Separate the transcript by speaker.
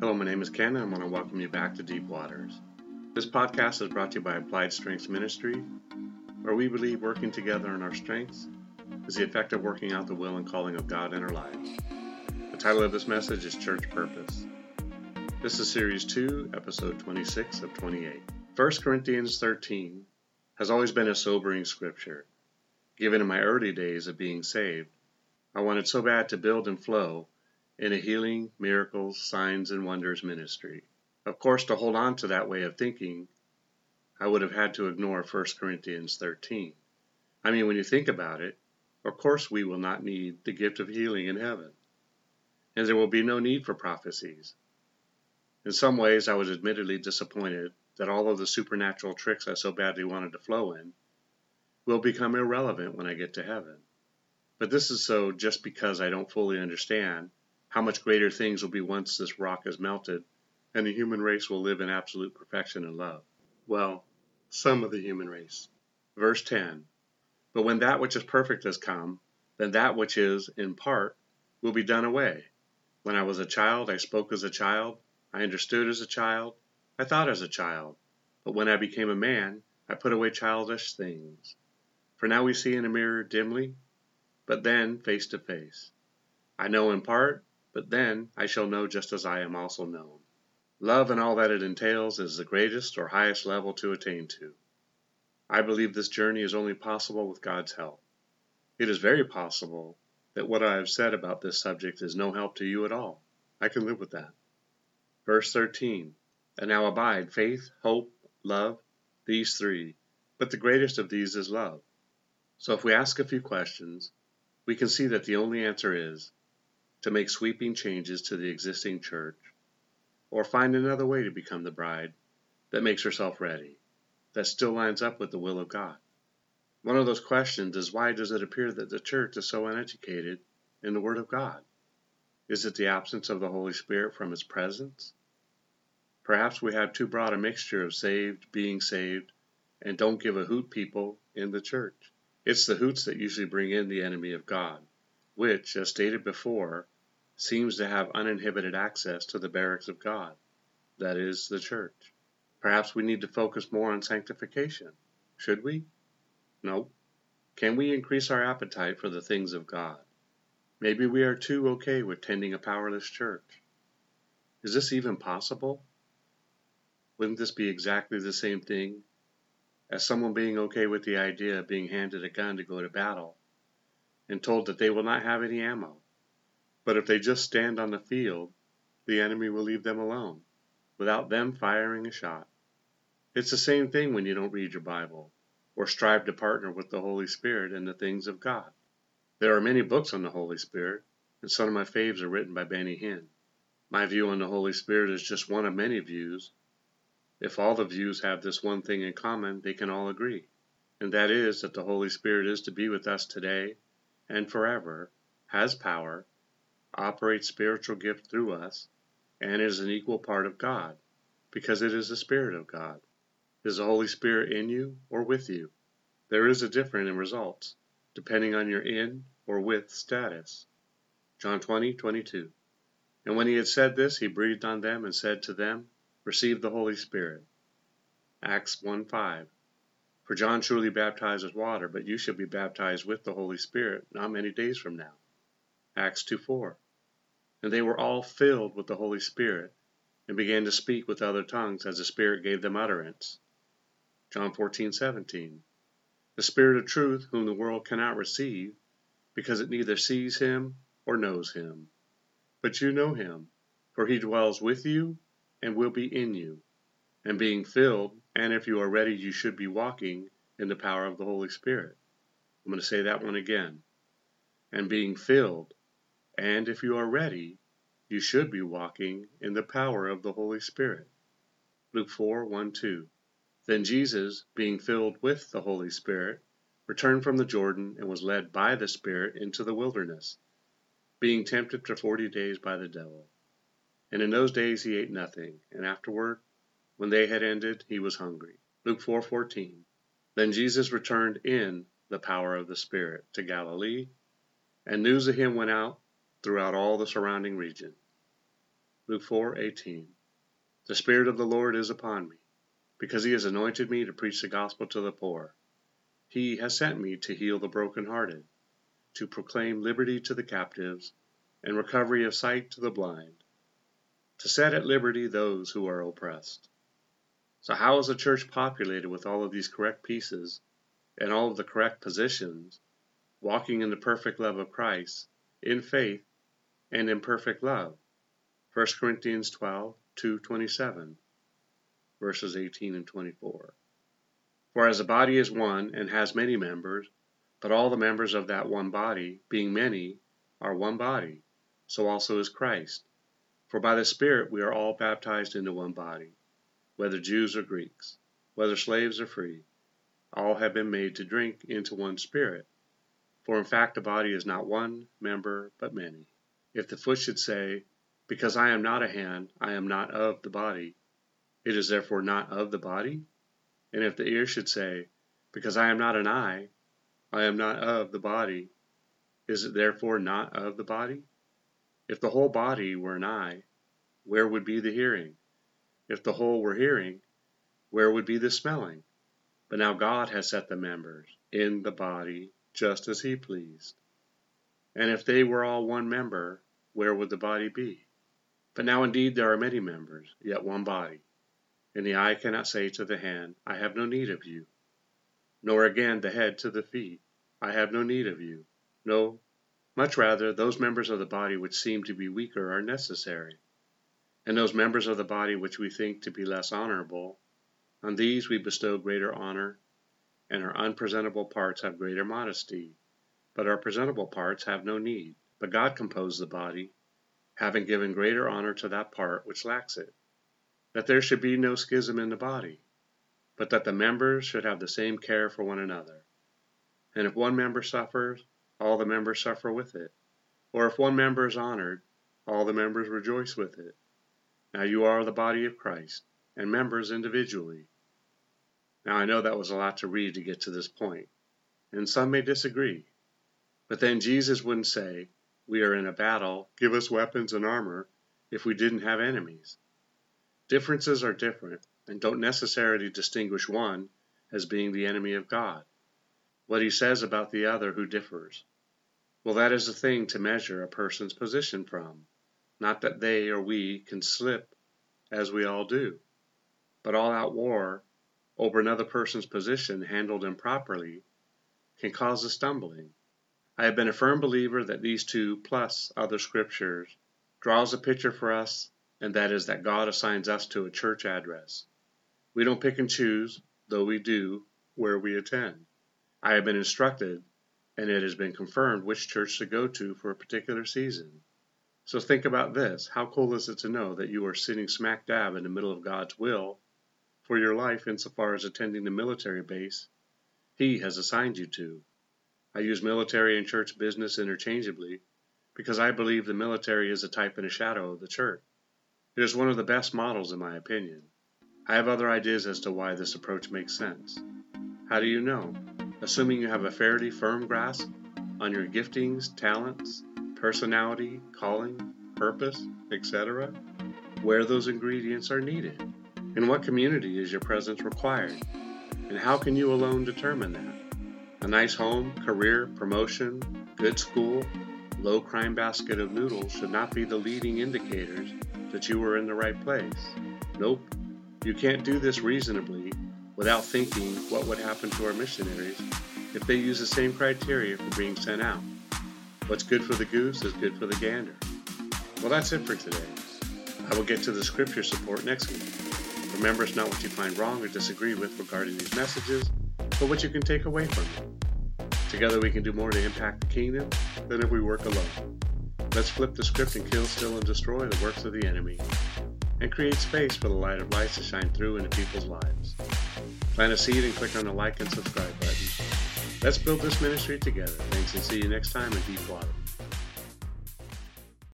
Speaker 1: Hello, my name is Ken, and I want to welcome you back to Deep Waters. This podcast is brought to you by Applied Strengths Ministry, where we believe working together in our strengths is the effect of working out the will and calling of God in our lives. The title of this message is Church Purpose. This is Series 2, Episode 26 of 28. 1 Corinthians 13 has always been a sobering scripture. Given in my early days of being saved, I wanted so bad to build and flow in a healing, miracles, signs, and wonders ministry. Of course, to hold on to that way of thinking, I would have had to ignore 1 Corinthians 13. I mean, when you think about it, of course we will not need the gift of healing in heaven, and there will be no need for prophecies. In some ways, I was admittedly disappointed that all of the supernatural tricks I so badly wanted to flow in will become irrelevant when I get to heaven. But this is so just because I don't fully understand how much greater things will be once this rock is melted and the human race will live in absolute perfection and love. Well, some of the human race. Verse 10 But when that which is perfect has come, then that which is in part will be done away. When I was a child, I spoke as a child, I understood as a child, I thought as a child. But when I became a man, I put away childish things. For now we see in a mirror dimly, but then face to face. I know in part, but then I shall know just as I am also known. Love and all that it entails is the greatest or highest level to attain to. I believe this journey is only possible with God's help. It is very possible that what I have said about this subject is no help to you at all. I can live with that. Verse 13 And now abide faith, hope, love, these three, but the greatest of these is love. So if we ask a few questions, we can see that the only answer is to make sweeping changes to the existing church, or find another way to become the bride that makes herself ready, that still lines up with the will of God. One of those questions is why does it appear that the church is so uneducated in the Word of God? Is it the absence of the Holy Spirit from His presence? Perhaps we have too broad a mixture of saved, being saved, and don't give a hoot people in the church. It's the hoots that usually bring in the enemy of God which, as stated before, seems to have uninhibited access to the barracks of God, that is, the church. Perhaps we need to focus more on sanctification. Should we? No. Can we increase our appetite for the things of God? Maybe we are too okay with tending a powerless church. Is this even possible? Wouldn't this be exactly the same thing as someone being okay with the idea of being handed a gun to go to battle and told that they will not have any ammo. But if they just stand on the field, the enemy will leave them alone, without them firing a shot. It's the same thing when you don't read your Bible, or strive to partner with the Holy Spirit in the things of God. There are many books on the Holy Spirit, and some of my faves are written by Benny Hinn. My view on the Holy Spirit is just one of many views. If all the views have this one thing in common, they can all agree, and that is that the Holy Spirit is to be with us today and forever, has power, operates spiritual gift through us, and is an equal part of God, because it is the Spirit of God. Is the Holy Spirit in you or with you? There is a difference in results, depending on your in or with status. John 20, 22. And when he had said this, he breathed on them and said to them, Receive the Holy Spirit. Acts 1 5. For John truly baptized with water, but you shall be baptized with the Holy Spirit not many days from now. Acts 2 4. And they were all filled with the Holy Spirit, and began to speak with other tongues as the Spirit gave them utterance. John fourteen seventeen. The Spirit of truth, whom the world cannot receive, because it neither sees him or knows him. But you know him, for he dwells with you and will be in you. And being filled, and if you are ready, you should be walking in the power of the Holy Spirit. I'm going to say that one again. And being filled, and if you are ready, you should be walking in the power of the Holy Spirit. Luke 4 1 2. Then Jesus, being filled with the Holy Spirit, returned from the Jordan and was led by the Spirit into the wilderness, being tempted for forty days by the devil. And in those days he ate nothing, and afterward when they had ended, he was hungry. Luke 4:14. Then Jesus returned in the power of the Spirit to Galilee, and news of him went out throughout all the surrounding region. Luke 4:18. The Spirit of the Lord is upon me, because he has anointed me to preach the gospel to the poor. He has sent me to heal the brokenhearted, to proclaim liberty to the captives, and recovery of sight to the blind, to set at liberty those who are oppressed. So, how is a church populated with all of these correct pieces and all of the correct positions, walking in the perfect love of Christ, in faith, and in perfect love? 1 Corinthians 12 2 27, verses 18 and 24. For as a body is one and has many members, but all the members of that one body, being many, are one body, so also is Christ. For by the Spirit we are all baptized into one body, whether Jews or Greeks, whether slaves or free, all have been made to drink into one Spirit. For in fact the body is not one member, but many. If the foot should say, Because I am not a hand, I am not of the body, it is therefore not of the body? And if the ear should say, Because I am not an eye, I am not of the body, is it therefore not of the body? If the whole body were an eye, where would be the hearing? If the whole were hearing, where would be the smelling? But now God has set the members in the body just as He pleased. And if they were all one member, where would the body be? But now indeed there are many members, yet one body. And the eye cannot say to the hand, I have no need of you. Nor again the head to the feet, I have no need of you. No, much rather, those members of the body which seem to be weaker are necessary. And those members of the body which we think to be less honorable, on these we bestow greater honor, and our unpresentable parts have greater modesty, but our presentable parts have no need. But God composed the body, having given greater honor to that part which lacks it that there should be no schism in the body, but that the members should have the same care for one another. And if one member suffers, all the members suffer with it. Or if one member is honored, all the members rejoice with it. Now you are the body of Christ, and members individually. Now I know that was a lot to read to get to this point, and some may disagree. But then Jesus wouldn't say, We are in a battle, give us weapons and armor, if we didn't have enemies. Differences are different and don't necessarily distinguish one as being the enemy of God. What he says about the other who differs. Well, that is a thing to measure a person's position from, not that they or we can slip as we all do. But all out war over another person's position handled improperly can cause a stumbling. I have been a firm believer that these two, plus other scriptures, draws a picture for us and that is that God assigns us to a church address. We don't pick and choose, though we do, where we attend. I have been instructed, and it has been confirmed which church to go to for a particular season. So think about this how cool is it to know that you are sitting smack dab in the middle of God's will for your life insofar as attending the military base He has assigned you to? I use military and church business interchangeably because I believe the military is a type and a shadow of the church. It is one of the best models in my opinion. I have other ideas as to why this approach makes sense. How do you know? Assuming you have a fairly firm grasp on your giftings, talents, personality, calling, purpose, etc., where those ingredients are needed. In what community is your presence required? And how can you alone determine that? A nice home, career, promotion, good school, low crime basket of noodles should not be the leading indicators that you were in the right place. Nope, you can't do this reasonably without thinking what would happen to our missionaries if they use the same criteria for being sent out. What's good for the goose is good for the gander. Well, that's it for today. I will get to the scripture support next week. Remember, it's not what you find wrong or disagree with regarding these messages, but what you can take away from them. Together, we can do more to impact the kingdom than if we work alone. Let's flip the script and kill, steal, and destroy the works of the enemy, and create space for the light of light to shine through into people's lives. Plant a seed and click on the like and subscribe button. Let's build this ministry together. Thanks and see you next time in Deep Water.